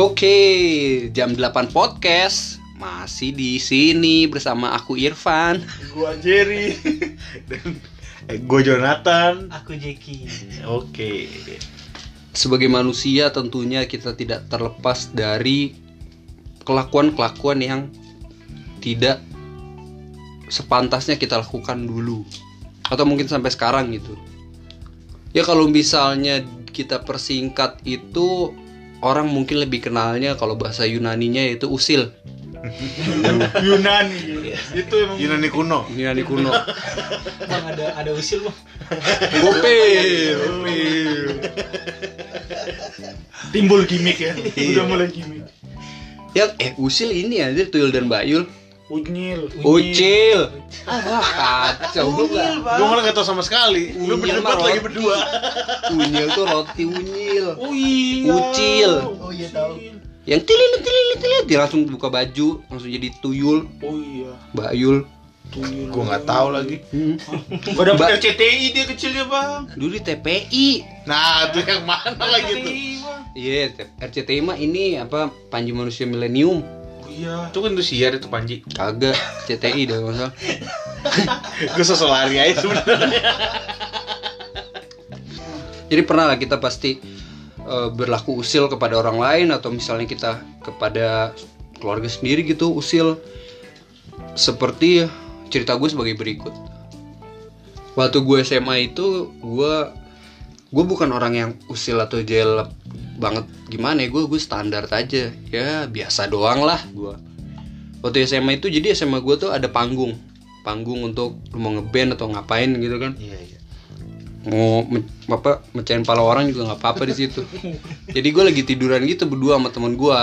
Oke, jam 8 podcast masih di sini bersama aku Irfan. Gua Jerry dan eh, gua Jonathan. Aku Jeki. Oke. Sebagai manusia tentunya kita tidak terlepas dari kelakuan-kelakuan yang tidak sepantasnya kita lakukan dulu atau mungkin sampai sekarang gitu. Ya kalau misalnya kita persingkat itu orang mungkin lebih kenalnya kalau bahasa Yunaninya itu usil. Yunani. Itu emang Yunani kuno. Yunani kuno. Bang ada ada usil bang. Gopil, gopil. Timbul gimmick ya. Udah mulai gimmick. Ya eh usil ini aja tuyul dan bayul. Unyil. Ucil. Ah, kacau lu Unyil? Bang. Gua malah gak tau sama sekali. Lu Unyil berdebat mah lagi berdua. Unyil tuh roti unyil. Oh iya. Ucil. Oh iya tahu. Yang tililit tililit tililit dia langsung buka baju, langsung jadi tuyul, Oh iya. bayul. Tuyul. Gua nggak tahu lagi. Hmm. Gua dapet Ba- RCTI dia kecilnya, Bang. Dulu di TPI. Nah, itu yang mana lagi tuh? Iya, T- RCTI mah ini apa Panji Manusia Milenium. Iya. Itu kan tuh siar itu Panji. Kagak, CTI dah masalah. Gua sosok lari aja sebenarnya. Jadi pernah lah kita pasti eh, berlaku usil kepada orang lain atau misalnya kita kepada keluarga sendiri gitu usil. Seperti cerita gue sebagai berikut. Waktu gue SMA itu gue gue bukan orang yang usil atau jail banget. Gimana ya gue gue standar aja. Ya biasa doang lah gue waktu SMA itu jadi SMA gue tuh ada panggung. Panggung untuk lu mau ngeband atau ngapain gitu kan. Iya, iya. mau me- apa mecahin pala orang juga nggak apa-apa di situ. Jadi gue lagi tiduran gitu berdua sama temen gue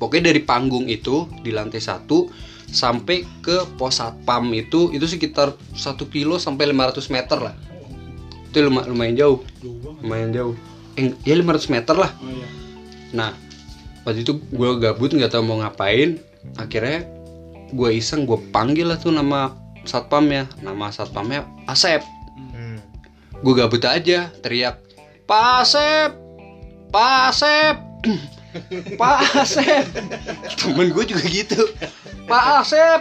pokoknya dari panggung itu di lantai satu sampai ke pos satpam itu itu sekitar satu kilo sampai 500 meter lah. Itu luma- lumayan jauh. Lumayan jauh eh, ya 500 meter lah Oh iya. Nah, waktu itu gue gabut nggak tahu mau ngapain. Akhirnya gue iseng gue panggil lah tuh nama satpamnya. Nama satpamnya Asep. Hmm. Gue gabut aja teriak, Pak Asep, Pak Asep, Pak Asep. Temen gue juga gitu, Pak Asep.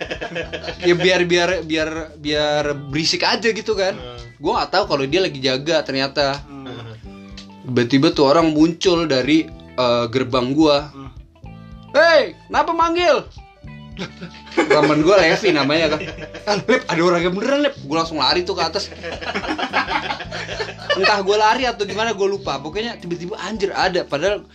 ya biar biar biar biar berisik aja gitu kan. Gue nggak tahu kalau dia lagi jaga ternyata tiba-tiba tuh orang muncul dari eh, gerbang gua. Hei kenapa manggil? Temen gua Levi namanya kan. Ah, Lep ada orang yang beneran Lep. Gua langsung lari tuh ke atas. Entah gua lari atau gimana gua lupa. Pokoknya tiba-tiba anjir ada. Padahal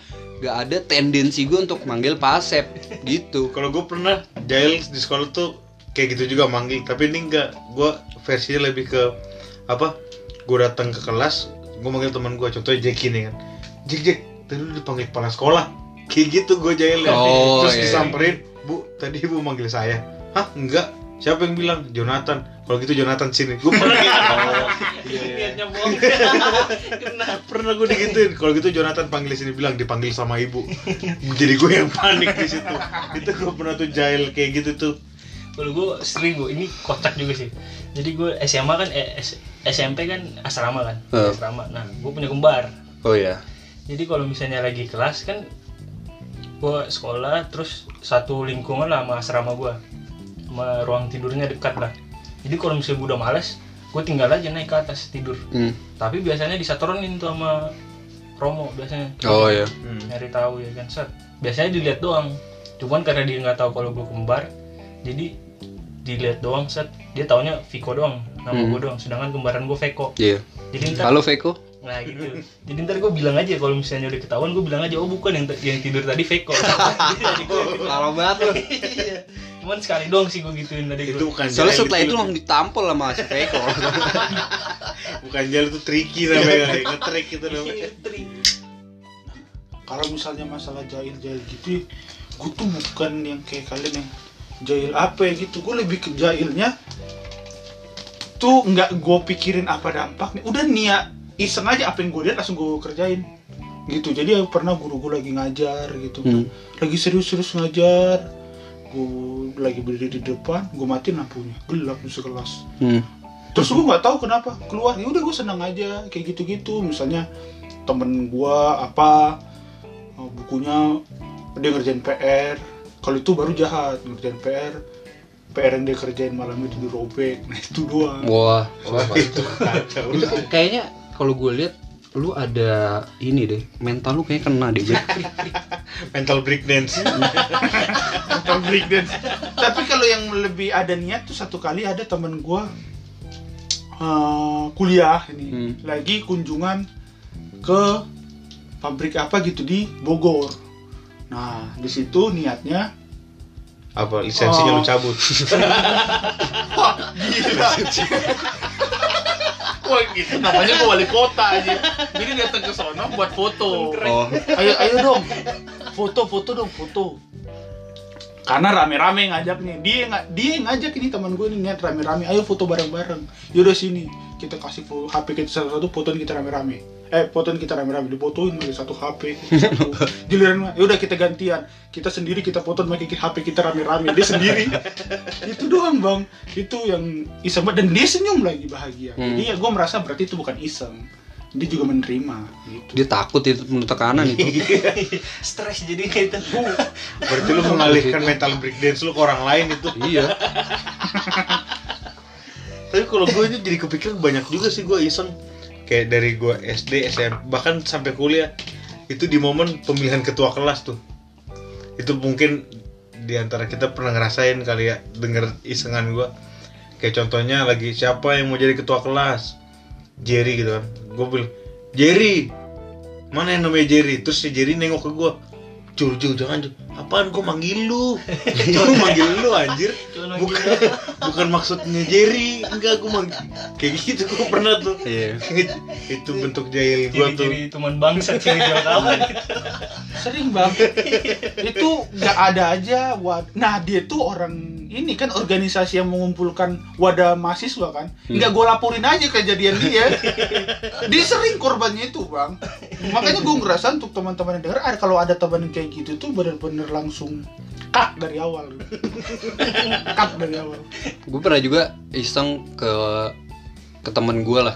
gak ada tendensi gua untuk manggil Pak Asep gitu. Kalau gue pernah jail di sekolah tuh kayak gitu juga manggil, tapi ini enggak. Gue versinya lebih ke apa? Gue datang ke kelas, gue manggil teman gue, contohnya Jack ini kan. Jack Jack, tadi lu dipanggil kepala sekolah. Kayak gitu gue jail Oh, Terus iya. disamperin, Bu, tadi ibu manggil saya. Hah, enggak. Siapa yang bilang? Jonathan. Kalau gitu Jonathan sini. Gue pernah gitu. Niatnya bohong. Kena. pernah gue digituin. Kalau gitu Jonathan panggil sini bilang dipanggil sama ibu. Jadi gue yang panik di situ. Itu gue pernah tuh jail kayak gitu tuh. Kalau gue sering gue ini kocak juga sih. Jadi gue SMA kan eh, SMP kan asrama kan. Eh. Asrama. Nah, gue punya kembar. oh ya Jadi kalau misalnya lagi kelas kan gue sekolah terus satu lingkungan lah sama asrama gue sama ruang tidurnya dekat lah jadi kalau misalnya gue udah males gue tinggal aja naik ke atas tidur hmm. tapi biasanya disatorin tuh sama Romo biasanya oh ya nyari tahu ya kan set biasanya dilihat doang cuman karena dia nggak tahu kalau gue kembar jadi dilihat doang set. Dia taunya Viko doang nama Hmm. gue doang. Sedangkan kembaran gue Veko iya. Jadi ntar halo Veko Nah gitu. Jadi ntar gue bilang aja kalau misalnya udah ketahuan gue bilang aja oh bukan yang yang tidur tadi. Jadi gue- Lama banget lu. Iya. Cuman sekali doang sih gue gituin tadi Itu bukan Soalnya setelah itu. itu langsung ditampol sama si Veko bukan jail itu tricky namanya kayak ngetrik gitu namanya. kalau misalnya masalah jahil-jahil gitu gue tuh bukan yang kayak kalian yang jahil apa ya gitu. Gue lebih ke jahilnya tuh nggak gue pikirin apa dampaknya. Udah niat iseng aja apa yang gue lihat langsung gue kerjain. Gitu. Jadi pernah guru gue lagi ngajar gitu. Hmm. lagi serius-serius ngajar. Gue lagi berdiri di depan gue matiin lampunya. Gelap di sekelas. Hmm. terus gue nggak tahu kenapa keluar. Ya udah gue senang aja kayak gitu-gitu. Misalnya temen gue apa eh, bukunya dia ngerjain PR kalau itu baru jahat ngerjain PR PR yang dia kerjain malam itu dirobek nah itu doang wah Wah, itu itu kayaknya kalau gue lihat lu ada ini deh mental lu kayaknya kena deh mental breakdance. Mental breakdance. Tapi kalau yang lebih ada niat tuh satu kali ada temen gua eh, kuliah ini Hmm. lagi kunjungan ke pabrik apa gitu di Bogor. Nah di situ niatnya Apa lisensinya Oh. lu cabut? wah gila. Wah gitu namanya gua wali kota aja. Jadi datang ke sono buat foto. oh ayo ayo dong foto foto dong foto karena rame-rame ngajak nih dia dia ngajak ini teman gue nih niat rame-rame ayo foto bareng-bareng yaudah sini kita kasih HP kita satu-satu fotoin kita rame-rame eh fotoin kita rame-rame difotoin pakai satu HP satu. giliran mah, yaudah kita gantian. Kita sendiri kita fotoin pakai HP kita rame-rame dia sendiri. Itu doang bang. Itu yang iseng banget dan dia senyum lagi bahagia. Hmm. jadi ya gue merasa berarti itu bukan iseng. Dia juga menerima gitu. Dia takut itu menurut tekanan itu. Stres jadi kayak itu Berarti lu mengalihkan mental breakdance lu ke orang lain itu. iya. Tapi kalau gue ini jadi kepikiran banyak juga sih gue iseng kayak dari gue SD, SMP, bahkan sampai kuliah itu di momen pemilihan ketua kelas tuh. Itu mungkin di antara kita pernah ngerasain kali ya denger isengan gue. Kayak contohnya lagi siapa yang mau jadi ketua kelas? Jerry gitu kan. Gue bilang, "Jerry, mana yang namanya Jerry?" Terus si Jerry nengok ke gue. Jul, Jul, jangan Jul. Apaan gue manggil lu? Cuma manggil lu anjir. Bukan bukan maksudnya Jerry. Enggak, gue manggil. Kayak gitu gue pernah tuh. iya itu bentuk jahil gue tuh. ciri-ciri teman bangsa ciri jual kawan sering bang itu nggak ada aja wad nah dia tuh orang ini kan organisasi yang mengumpulkan wadah mahasiswa kan nggak gue laporin aja kejadian dia dia sering korbannya itu bang makanya gue ngerasa untuk teman-teman yang denger ada kalau ada teman yang kayak gitu tuh bener-bener langsung cut dari awal. Cut dari awal. Gue pernah juga iseng ke ke teman gue lah.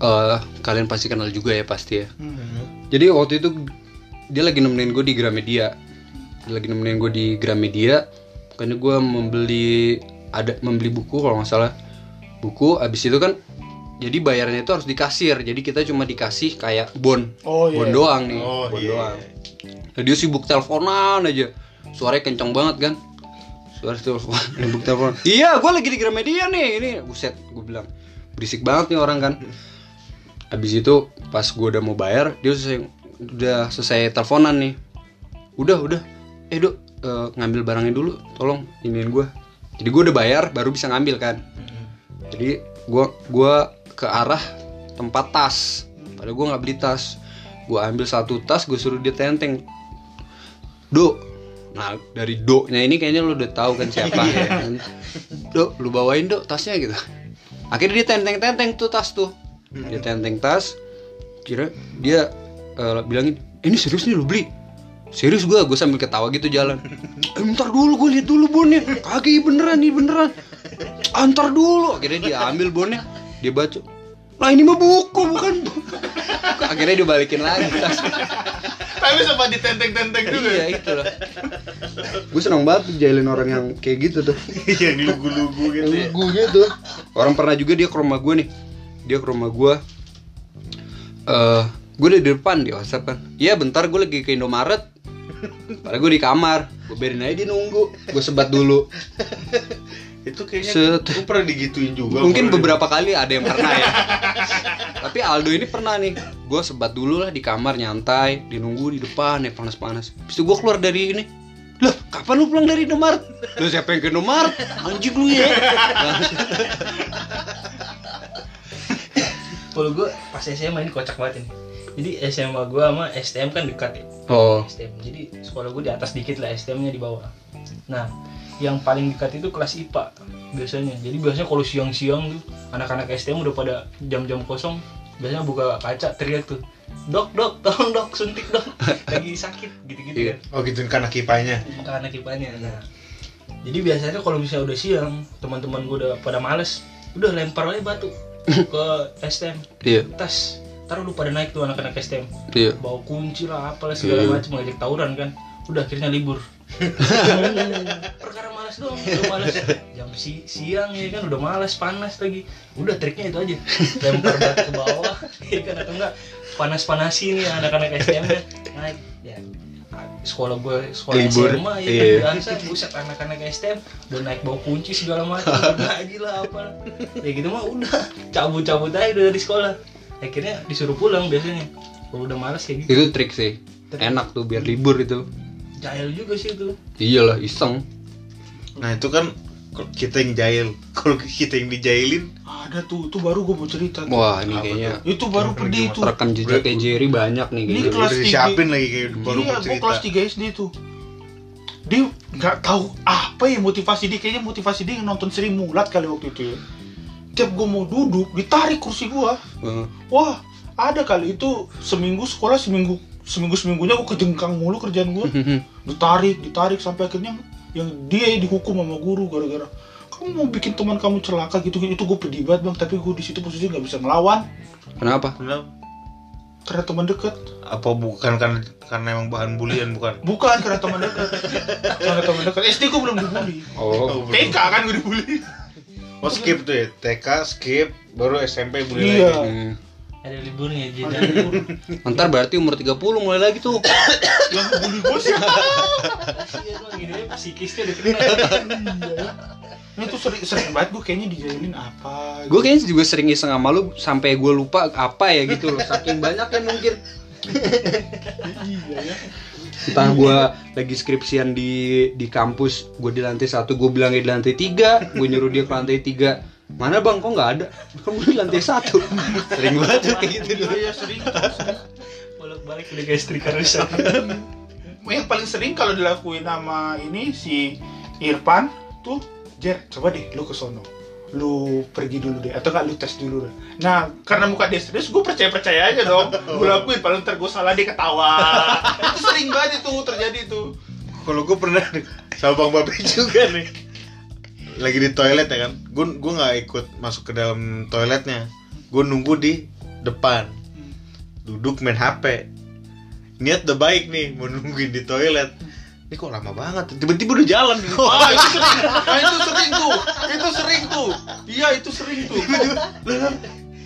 Eh, kalian pasti kenal juga ya pasti ya. Hmm. jadi waktu itu dia lagi nemenin gue di Gramedia. Dia lagi nemenin gue di Gramedia karena gue membeli ada membeli buku kalau nggak salah. Buku abis itu kan jadi bayarnya itu harus di kasir. Jadi kita cuma dikasih kayak bon. Oh iya. bon doang nih. Oh, bon iya. doang. Nah, dia sibuk teleponan aja. Suaranya kencang banget kan? Suara telepon. Sibuk telepon. Iya gue lagi di Gramedia nih. Ini buset gue bilang berisik banget nih orang kan? Habis itu pas gue udah mau bayar dia selesai udah selesai teleponan nih. Udah udah. Eh dok eh, ngambil barangnya dulu. Tolong iniin gue jadi gue udah bayar baru bisa ngambil kan? Jadi gue gua ke arah tempat tas. Padahal gue nggak beli tas. Gue ambil satu tas gue suruh dia tenteng. Do. Nah dari do nya ini kayaknya lu udah tahu kan siapa. Ya do lu bawain do tasnya gitu. Akhirnya dia tenteng tenteng tuh tas tuh. Dia tenteng tas. Kira dia eh, bilangin ini serius nih lu beli? Serius gue gue sambil ketawa gitu jalan. Eh, ntar dulu gue lihat dulu bonnya. Kagak iya beneran nih beneran. Antar dulu. Akhirnya dia ambil bonnya dia baca lah ini mah buku bukan. Bu-" akhirnya dia balikin lagi. Tas tapi sempat ditenteng-tenteng juga. Iya itu lah gue seneng banget jailin orang yang kayak gitu tuh. Yang lugu-lugu gitu ya. gue gitu orang pernah juga dia ke rumah gue nih. Dia ke rumah gue. Eh gue udah di depan di WhatsApp kan. Iya bentar gue lagi ke Indomaret. Padahal gue di kamar. Gue biarin aja dia nunggu. Gue sebat dulu itu kayaknya Set. gue pernah digituin juga mungkin beberapa kali ada yang pernah ya. Tapi Aldo ini pernah nih. Gue sebat dulu lah di kamar nyantai dia nunggu di depan ya panas-panas. Habis itu gue keluar dari ini. Lah kapan lu pulang dari Indomaret? Lu siapa yang ke Indomaret? Anjing lu ya. Kalau gue pas SMA ini kocak banget ini. Jadi SMA gue sama STM kan dekat ya. Oh. STM jadi sekolah gue di atas dikit lah STM nya di bawah. Nah yang paling dekat itu kelas IPA biasanya. Jadi biasanya kalau siang-siang tuh anak-anak STM udah pada jam-jam kosong biasanya buka kaca teriak tuh dok dok tolong dok suntik dok. Lagi sakit gitu-gitu Iya. kan. Oh gituin kan kipanya ke anak IPA-nya nah. Jadi biasanya kalau misalnya udah siang teman-teman gue udah pada males udah lempar aja batu ke STM iya. Tas ntar lu pada naik tuh anak-anak STM Iya. bawa kunci lah apalah segala Iya. macam ngajak tawuran kan. Udah akhirnya libur perkara malas doang udah malas. Jam si siang ya kan udah malas panas lagi. Udah triknya itu aja. Lempar batu ke bawah ya kan atau enggak panas panasin nih anak-anak STM kan. Naik ya. Sekolah gue sekolah Libur, SMA ya iya. kan biasa. Buset anak-anak STM udah naik bawa kunci segala macam udah gaji lah apa. Ya gitu mah udah. Cabut-cabut aja udah dari sekolah. Akhirnya disuruh pulang biasanya. Kalau udah malas kayak gitu. Itu trik sih. Enak tuh biar libur itu. Jahil juga sih itu Iyalah, iseng. Nah itu kan kita yang jahil. Kalau kita yang dijailin, ada tuh itu baru gue mau cerita tuh. Wah, ini Apa kayaknya itu baru pedih tuh rekam jejak kayak Jerry banyak nih Ini kayaknya. kelas udah tiga. disiapin lagi kayak baru iya, gue cerita. kelas 3 SD tuh dia nggak tahu apa ya motivasi dia kayaknya motivasi dia nonton Sri Mulat kali waktu itu ya tiap gue mau duduk ditarik kursi gue Heeh. wah ada kali itu seminggu sekolah seminggu seminggu seminggunya gue kejengkang mulu kerjaan gue ditarik ditarik sampai akhirnya yang dia dihukum sama guru gara-gara kamu mau bikin teman kamu celaka gitu itu gue pedih banget bang tapi gue di situ posisi nggak bisa ngelawan Kenapa? Kenapa? karena teman dekat Apa bukan karena karena emang bahan bulian bukan? bukan karena teman dekat karena teman dekat SD gue belum dibully Oh. TK kan gue dibully Oh skip tuh ya, TK skip, baru SMP bully Iya. lagi. Hmm. Ada liburnya jadi libur. Ntar berarti umur 30 mulai lagi tuh. yang bully gue sih Iya gini deh psikisnya udah kena. ini tuh sering sering banget gue kayaknya dijailin apa Gue kayaknya juga sering iseng sama lu sampai gue lupa apa ya gitu loh. Saking banyaknya mungkin. iya ya Entah gue lagi skripsian di di kampus, gue di lantai satu, gue bilangnya di lantai tiga, gue nyuruh dia ke lantai tiga. Mana bang, kok nggak ada? Kan gue di lantai satu. Sering banget tuh kayak gitu dulu. iya sering tuh, sering. Bolak-balik udah kayak setrika rusak yang paling sering kalau dilakuin sama ini si Irfan tuh Jer coba deh lu ke sono. Lu pergi dulu deh. Atau nggak lu tes dulu deh. Nah karena muka dia serius gue percaya percaya aja dong. Gue lakuin paling ntar gue salah dia ketawa. Itu sering banget itu terjadi tuh. Kalau gue pernah sama Bang Babe juga nih Lagi di toilet ya kan? Gue gue nggak ikut masuk ke dalam toiletnya. Gue nunggu di depan. Duduk main HP Niat udah baik nih, mau nungguin di toilet. Ini kok lama banget, tiba-tiba udah jalan. Ah itu sering. Ah itu sering tuh. Itu sering tuh. Iya itu sering tuh.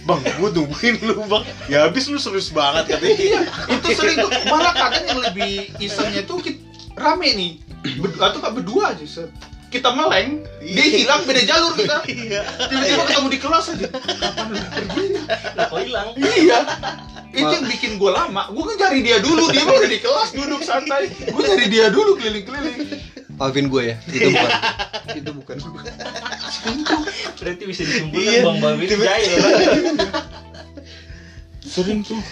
Bang, gue tungguin lu bang. Ya habis lu serius banget katanya. Iya itu sering tuh. Malah kadang yang lebih isengnya tuh rame nih. Ber- atau nggak berdua aja set. Kita meleng dia hilang beda jalur kita. Tiba-tiba ketemu di kelas aja. Kapan lu pergi? Lah kok hilang? Iya. Itu yang bikin gue lama. Gue kan cari dia dulu dia udah di kelas duduk santai. Gue cari dia dulu keliling-keliling. Maafin gue ya, itu bukan. itu bukan. Berarti bisa disimpulkan Iya, bang ini tiba- jahil sering tuh.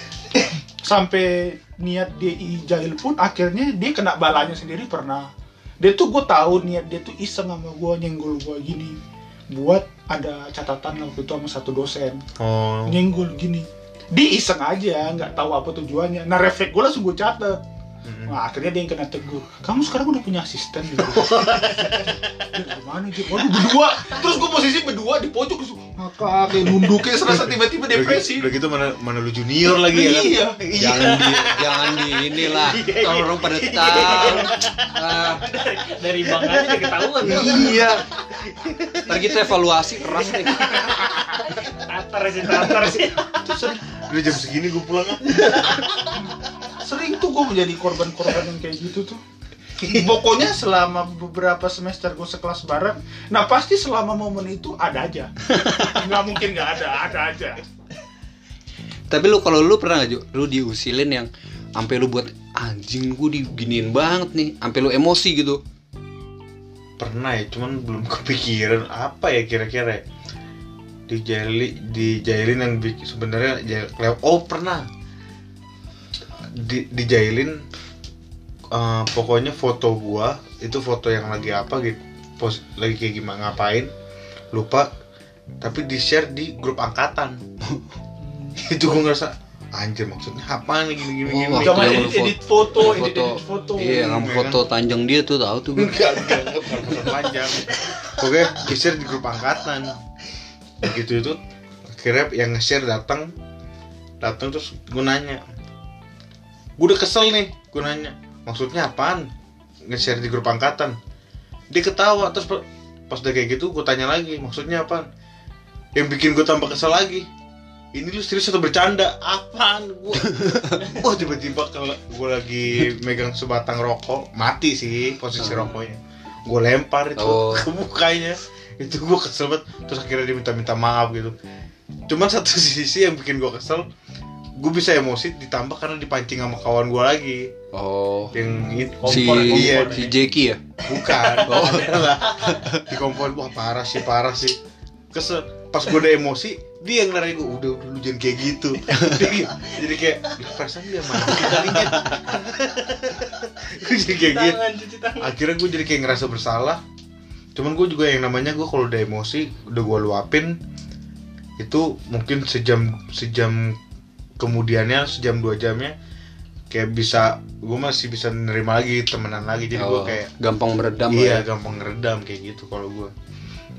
Sampai niat dia jahil pun akhirnya dia kena balanya sendiri pernah dia tuh gue tahu niat dia tuh iseng sama gue nyenggol gue gini. Buat ada catatan waktu itu sama satu dosen. Oh. Nyenggol gini. Dia iseng aja nggak tahu apa tujuannya. Nah refleks gue langsung gue catet Mm-mm. Nah, akhirnya dia yang kena tegur. Kamu sekarang udah punya asisten gitu. Gimana sih? Waduh berdua. Terus gue posisi berdua di pojok terus ngakak kayak nunduk kayak serasa tiba-tiba Udah depresi. gitu, udah gitu mana mana lu junior lagi ya kan? Iya. Jangan di jangan di inilah. Kalau orang pada tahu. Ah, dari bang aja ketahuan iya. Ntar kita evaluasi keras nih. tatar sih tatar sih sering, Udah jam segini gue pulang ah. sering gue menjadi korban-korban yang kayak gitu tuh. Pokoknya selama beberapa semester gue sekelas bareng, nah pasti selama momen itu ada aja. Nggak mungkin nggak ada, ada aja. Tapi lu kalau lu pernah gak Ju? Lu diusilin yang sampai lu buat anjing gue diginiin banget nih, sampai lu emosi gitu. Pernah ya, cuman belum kepikiran apa ya kira-kira ya. Dijaili, dijailin yang sebenarnya jail- oh pernah di, dijailin eh, pokoknya foto gua itu foto yang lagi apa gitu pos lagi kayak gimana ngapain lupa tapi di share di grup angkatan itu gua ngerasa anjir maksudnya apa nih gini gini Oh, gini lu edit, edit foto, edit, foto. edit foto. Iya, yang foto tanjang dia tuh tahu tuh gue. enggak enggak enggak bukan foto panjang oke di share di grup angkatan begitu itu akhirnya yang nge-share datang datang terus gue nanya gue udah kesel nih gue nanya maksudnya apaan? Nge-share di grup angkatan. Dia ketawa terus pa- pas udah kayak gitu gue tanya lagi maksudnya apaan? Yang bikin gue tambah kesel lagi ini lu serius atau bercanda? Apaan gue oh tiba-tiba kalau gue lagi megang sebatang rokok mati sih posisi rokoknya. Gue lempar itu Oh. ke mukanya. Itu gue kesel banget. Terus akhirnya dia minta-minta maaf gitu. Cuman satu sisi yang bikin gue kesel gue bisa emosi ditambah karena dipancing sama kawan gue lagi. Oh. yang itu Si iya, si Jeki ya? bukan. Oh. Lah. Di kompon wah parah sih parah sih. Kesel. Pas gue udah emosi dia yang lari gue udah udah lu jangan kayak gitu. Jadi kayak "Lah, perasaan dia mati kalinya gue jadi kayak gitu. Akhirnya gue jadi kayak ngerasa bersalah. Cuman gue juga yang namanya gue kalau udah emosi udah gue luapin itu mungkin sejam sejam kemudiannya sejam dua jamnya kayak bisa gue masih bisa nerima lagi temenan lagi. Jadi gue Oh, kayak gampang meredam iya ya. gampang ngeredam kayak gitu kalau gue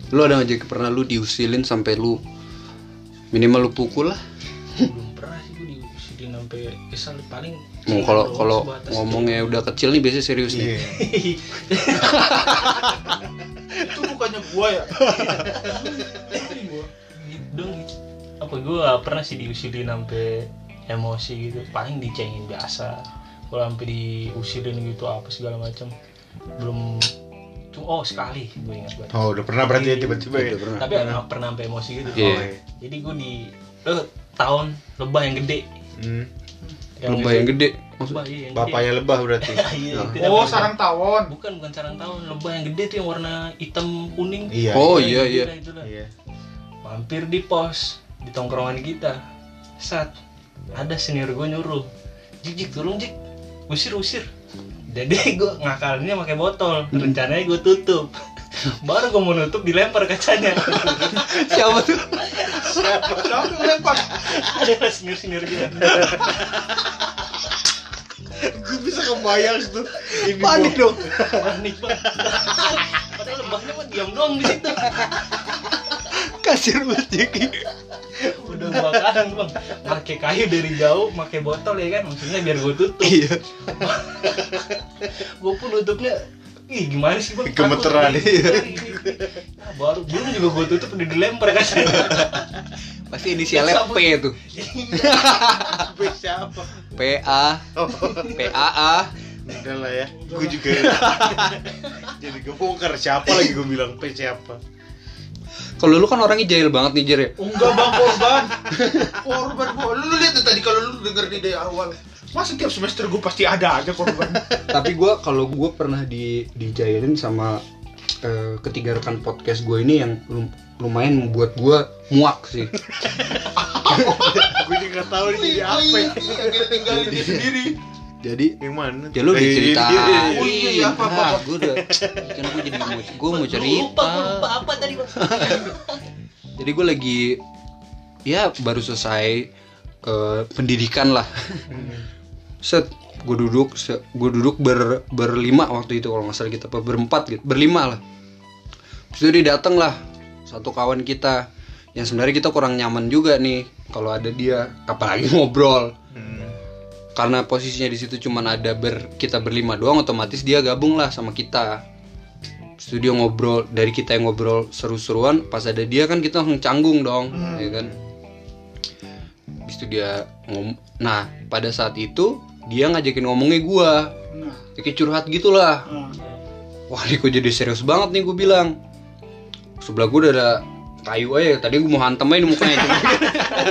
Lu ada nggak Jeki pernah lu diusilin sampai lu minimal lu pukul lah? belum pernah sih gue diusilin sampai kesal paling Mau cengak kalau kalau ngomongnya udah kecil nih biasanya serius nih. iya. Itu bukannya gua ya? Gitu dong apa gue gak pernah sih diusilin sampai emosi gitu paling dicengin biasa kalau sampai diusilin gitu apa segala macam belum oh sekali gue ingat banget oh udah pernah berarti ya tiba-tiba ya Udah pernah. tapi nggak pernah sampai emosi gitu Iya. Oh, iya. jadi gue di eh, tahun lebah yang gede Hmm. Lebah yang gede. Maksud lebah iya yang bapaknya lebah berarti. Iya, oh pernah. sarang tawon bukan bukan sarang tahun lebah yang gede tuh yang warna hitam kuning iya Oh Yang iya iya. lah, itulah. iya mampir di pos di tongkrongan kita. Saat ada senior gue nyuruh jik jik tolong jik. Usir usir. Jadi gue ngakalnya pakai botol rencananya gue tutup. Baru gue mau nutup dilempar kacanya. Siapa tuh? siapa? Siapa yang lempar? Ada senior senior gitu gue bisa kebayang tuh ini Panik dong. panik banget padahal lebahnya mah diam doang di situ Kasian banget Jeki. udah bakaran bang pakai kayu dari jauh pakai botol ya kan maksudnya biar gue tutup Iya. gue pun nutupnya Ih gimana sih bang? Gemeteran. Takut. Nah, baru belum juga gue tutup udah dilempar kan Pasti inisialnya P tuh. Gue siapa PA oh PAA. udah lah ya gue juga jadi kebongkar siapa lagi gue bilang P siapa Kalau lu kan orangnya jahil banget nih Jer ya. enggak bang korban. Korban gua lu, lu lihat tadi kalau lu denger di dari awal. Masa tiap semester gue pasti ada aja korban? Tapi gua kalau gua pernah di dijailin sama eh, ketiga rekan podcast gue ini yang lum- lumayan membuat gua muak sih. gue juga tahu ini apa ya? Yang kita tinggalin dia sendiri Jadi yang mana ya lu Eh, diceritain. iya, iya, iya. Oh iya, iya, apa, apa, Ah, apa. gua udah kan gua jadi mau gua mau cerita. lupa gue lupa apa tadi bang Jadi gue lagi ya baru selesai eh, pendidikan lah. Set gue duduk gue duduk ber, berlima waktu itu kalau nggak salah kita apa berempat gitu berlima lah. Terus dia datang lah satu kawan kita yang sebenarnya kita kurang nyaman juga nih kalau ada dia apalagi ngobrol Hmm. Karena posisinya di situ cuman ada ber kita berlima doang otomatis dia gabung lah sama kita. Studio ngobrol dari kita yang ngobrol seru-seruan pas ada dia kan kita langsung canggung dong ya kan? Habis itu dia ngom nah pada saat itu dia ngajakin ngomongnya gua. Nah, Ya kayak curhat gitulah. Nah. wah ini kok jadi serius banget nih gue bilang. Sebelah gue udah ada kayu aja tadi gue mau hantem aja di mukanya. Cuma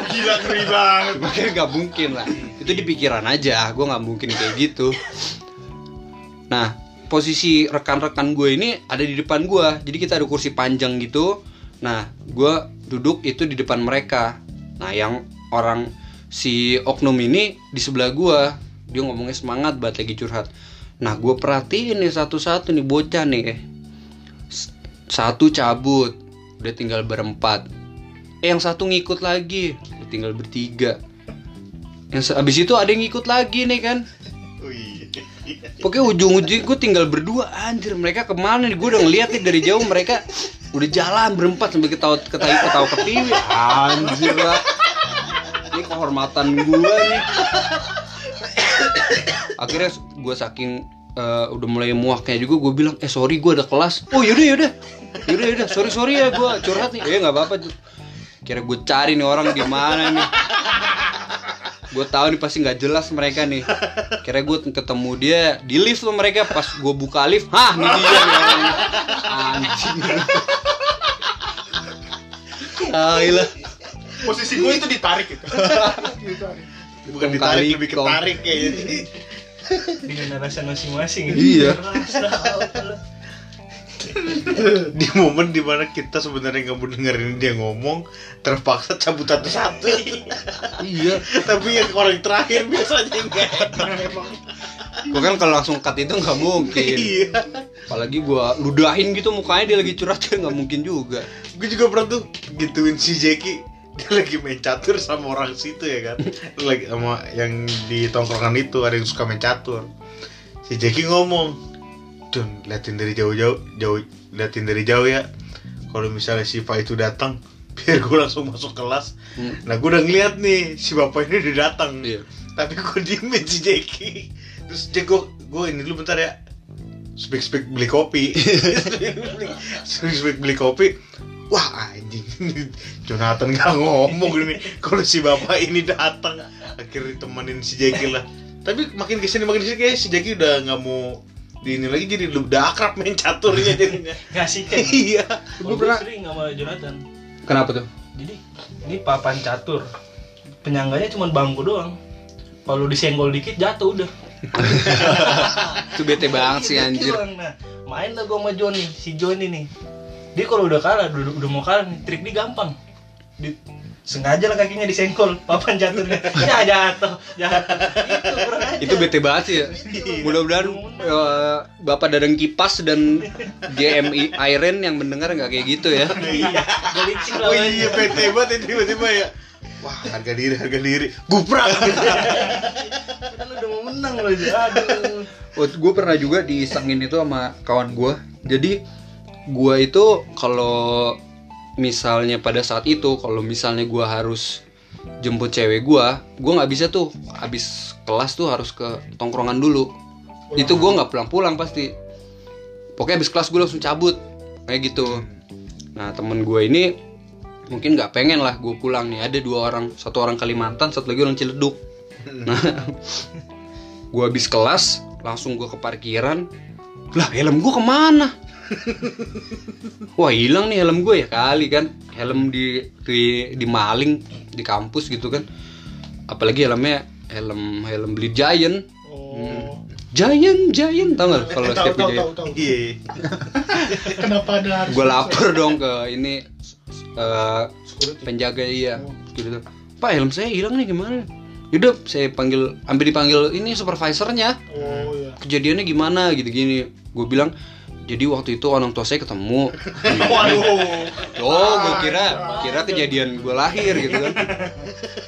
gila ngeri banget. Cuma nggak mungkin lah itu di pikiran aja gue nggak mungkin kayak gitu. Nah posisi rekan-rekan gue ini ada di depan gue jadi kita ada kursi panjang gitu. Nah gue duduk itu di depan mereka. Nah yang orang si oknum ini di sebelah gue dia ngomongnya semangat banget lagi curhat. Nah gue perhatiin nih satu-satu nih bocah nih. Satu cabut udah tinggal berempat. Eh yang satu ngikut lagi udah tinggal bertiga yang abis itu ada yang ngikut lagi nih kan. Pokoknya ujung-ujung gue tinggal berdua anjir. Mereka ke mana nih? Gue udah ngeliat nih dari jauh mereka udah jalan berempat sambil ketawa ketawa ketawa ketiwi anjir lah. Ini kehormatan gua nih. Akhirnya gue saking eh, udah mulai muaknya juga gue bilang eh sorry gue ada kelas. Oh yaudah yaudah. Yaudah yaudah. Sorry sorry ya gue curhat nih. Ya nggak apa-apa kira gue cari nih orang di mana nih gue tahu nih pasti nggak jelas mereka nih. Kira gue ketemu dia di lift tuh mereka. Pas gue buka lift hah nih dia nih anjing. Ah gila. Posisi gue itu ditarik gitu. ditarik. bukan Tong ditarik kali, lebih ketarik kayaknya. Dengan alasan masing-masing. Iya. Di momen di mana kita sebenarnya nggak mau dengerin dia ngomong terpaksa cabut satu-satu. Iya. Tapi yang orang terakhir biasanya enggak gue kan kalau langsung cut itu nggak mungkin. Iya. Apalagi gue ludahin gitu mukanya dia lagi curhat ya nggak mungkin juga. Gue juga pernah tuh gituin si Jeki dia lagi main catur sama orang situ ya kan. Lagi sama yang di tongkrongan itu ada yang suka main catur. Si Jeki ngomong Dun, liatin dari jauh-jauh jauh liatin dari jauh ya. Kalau misalnya si Pak itu datang biar gue langsung masuk kelas. Hmm. nah gue udah ngeliat nih si bapak ini udah datang. Iya. tapi gue diemin si Jeki. Terus Jeki gue gue ini dulu bentar ya. Speak speak beli kopi. Speak speak beli kopi. Wah anjing Jonathan gak ngomong ini. Kalau si bapak ini datang akhirnya temenin si Jeki lah. Tapi makin ke sini makin ke sini kayak si Jeki udah nggak mau di ini lagi jadi udah akrab main caturnya jadinya. Nggak sih kan iya. Gue pernah- sering sama Jonathan. Kenapa tuh? Jadi ini papan catur. Penyangganya cuma bangku doang. Kalau disenggol dikit jatuh udah. Itu bete banget sih Dikit anjir. nah main lah gue sama Joni si Joni nih. Dia kalau udah kalah udah, udah mau kalah nih trik dia gampang. Di, sengaja lah kakinya disenggol papan caturnya ya jatuh jatuh. Itu kurang itu bete banget sih ya. Mudah-mudahan eh, bapak dadang kipas dan GMI Iron yang mendengar nggak kayak gitu ya. Iya. Oh iya bete banget ya, tiba-tiba ya. Wah harga diri harga diri. Guprak. Kan udah mau menang loh aduh. Oh, gue pernah juga diisengin itu sama kawan gue. Jadi gue itu kalau misalnya pada saat itu, kalau misalnya gue harus jemput cewek gue, gue nggak bisa tuh. Habis kelas tuh harus ke tongkrongan dulu. Itu gue nggak pulang-pulang pasti. Pokoknya habis kelas gue langsung cabut, kayak gitu. Nah temen gue ini mungkin nggak pengen lah gue pulang nih. Ada dua orang, satu orang Kalimantan, satu lagi orang Ciledug. Nah, gue habis kelas langsung gue ke parkiran lah helm gue ke mana wah hilang nih helm gue ya kali kan? Helm di di, di maling di kampus gitu kan. Apalagi helmnya helm helm beli giant. Oh. giant giant tau gak kalau tahu setiap tahu tahu. iya. Kenapa ada gue lapor dong ke ini eh, Security. penjaga iya. Oh. gitu. Pak helm saya hilang nih gimana? Yaudah saya panggil ambil dipanggil ini supervisornya. Oh iya. kejadiannya gimana gitu gini gue bilang jadi waktu itu orang tua saya ketemu. Waduh. oh gue kira kira kejadian gue lahir gitu kan.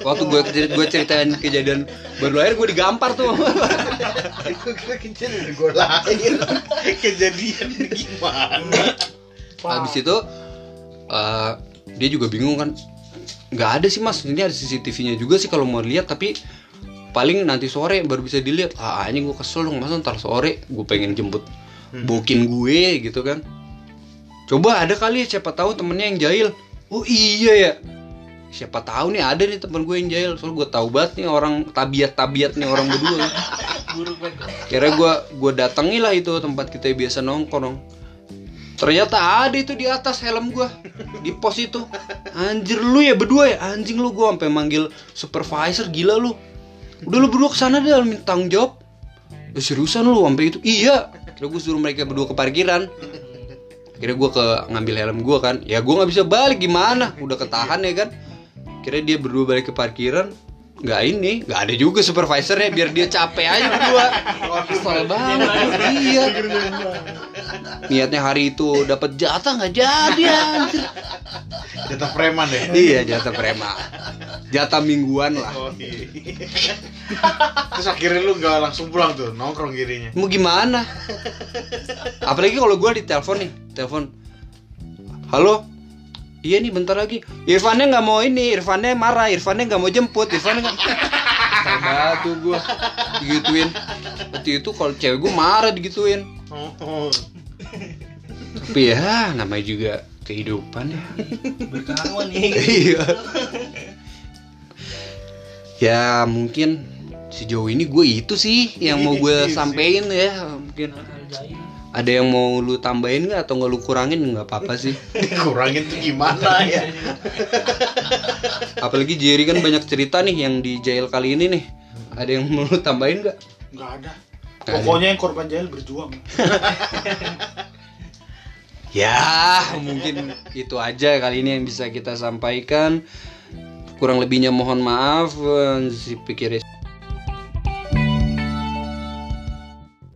Waktu gue gue ceritain kejadian baru lahir gue digampar tuh. Kira kejadian gue lahir. Kejadian gimana? Habis itu eh, dia juga bingung kan. Nggak ada sih mas. Ini ada CCTV-nya juga sih kalau mau lihat tapi paling nanti sore baru bisa dilihat. Ah ini gue kesel dong masa ntar sore gue pengen jemput bokin gue gitu kan. Coba ada kali siapa tahu temennya yang jahil. Oh iya ya. Siapa tahu nih ada nih temen gue yang jahil. Soalnya gue tahu banget nih orang tabiat tabiat nih orang berdua. Kira gue gue datangi lah itu tempat kita biasa nongkrong ternyata ada itu di atas helm gue di pos itu. Anjir lu ya berdua ya? Anjing lu gue sampai manggil supervisor gila lu. Udah lu berdua ke sana deh minta tanggung jawab. Seriusan lu sampai itu? Iya kira gue suruh mereka berdua ke parkiran. Kira gue ke ngambil helm gue kan. Ya gue nggak bisa balik gimana? Udah ketahan ya kan? Kira dia berdua balik ke parkiran. Nggak ini nggak ada juga supervisornya biar dia capek aja berdua. Kesel banget. Iya niatnya hari itu dapat jatah nggak jadi anjir. Jatah preman deh. Iya jatah prema jatah mingguan lah. Oh, iya. terus akhirnya lu nggak langsung pulang tuh nongkrong girinya mau gimana? Apalagi kalau gue ditelepon nih telepon. Halo? Iya nih bentar lagi. Irfannya nggak mau ini Irfannya marah Irfannya nggak mau jemput Irfannya Salah tuh gue digituin. Waktu itu kalau cewek gue marah digituin. Oh, tapi ya namanya juga kehidupan ya. Berkawan nih iya. Ya mungkin sejauh ini gue itu sih yang mau gue sampein ya mungkin. Ada yang mau lu tambahin nggak atau nggak lu kurangin? Nggak apa-apa sih. Kurangin tuh gimana ya? apalagi Jerry kan banyak cerita nih yang di jail kali ini nih. Ada yang mau lu tambahin nggak? Nggak ada. Pokoknya yang korban jahil berjuang. Ya mungkin itu aja kali ini yang bisa kita sampaikan. Kurang lebihnya mohon maaf eh, si pikir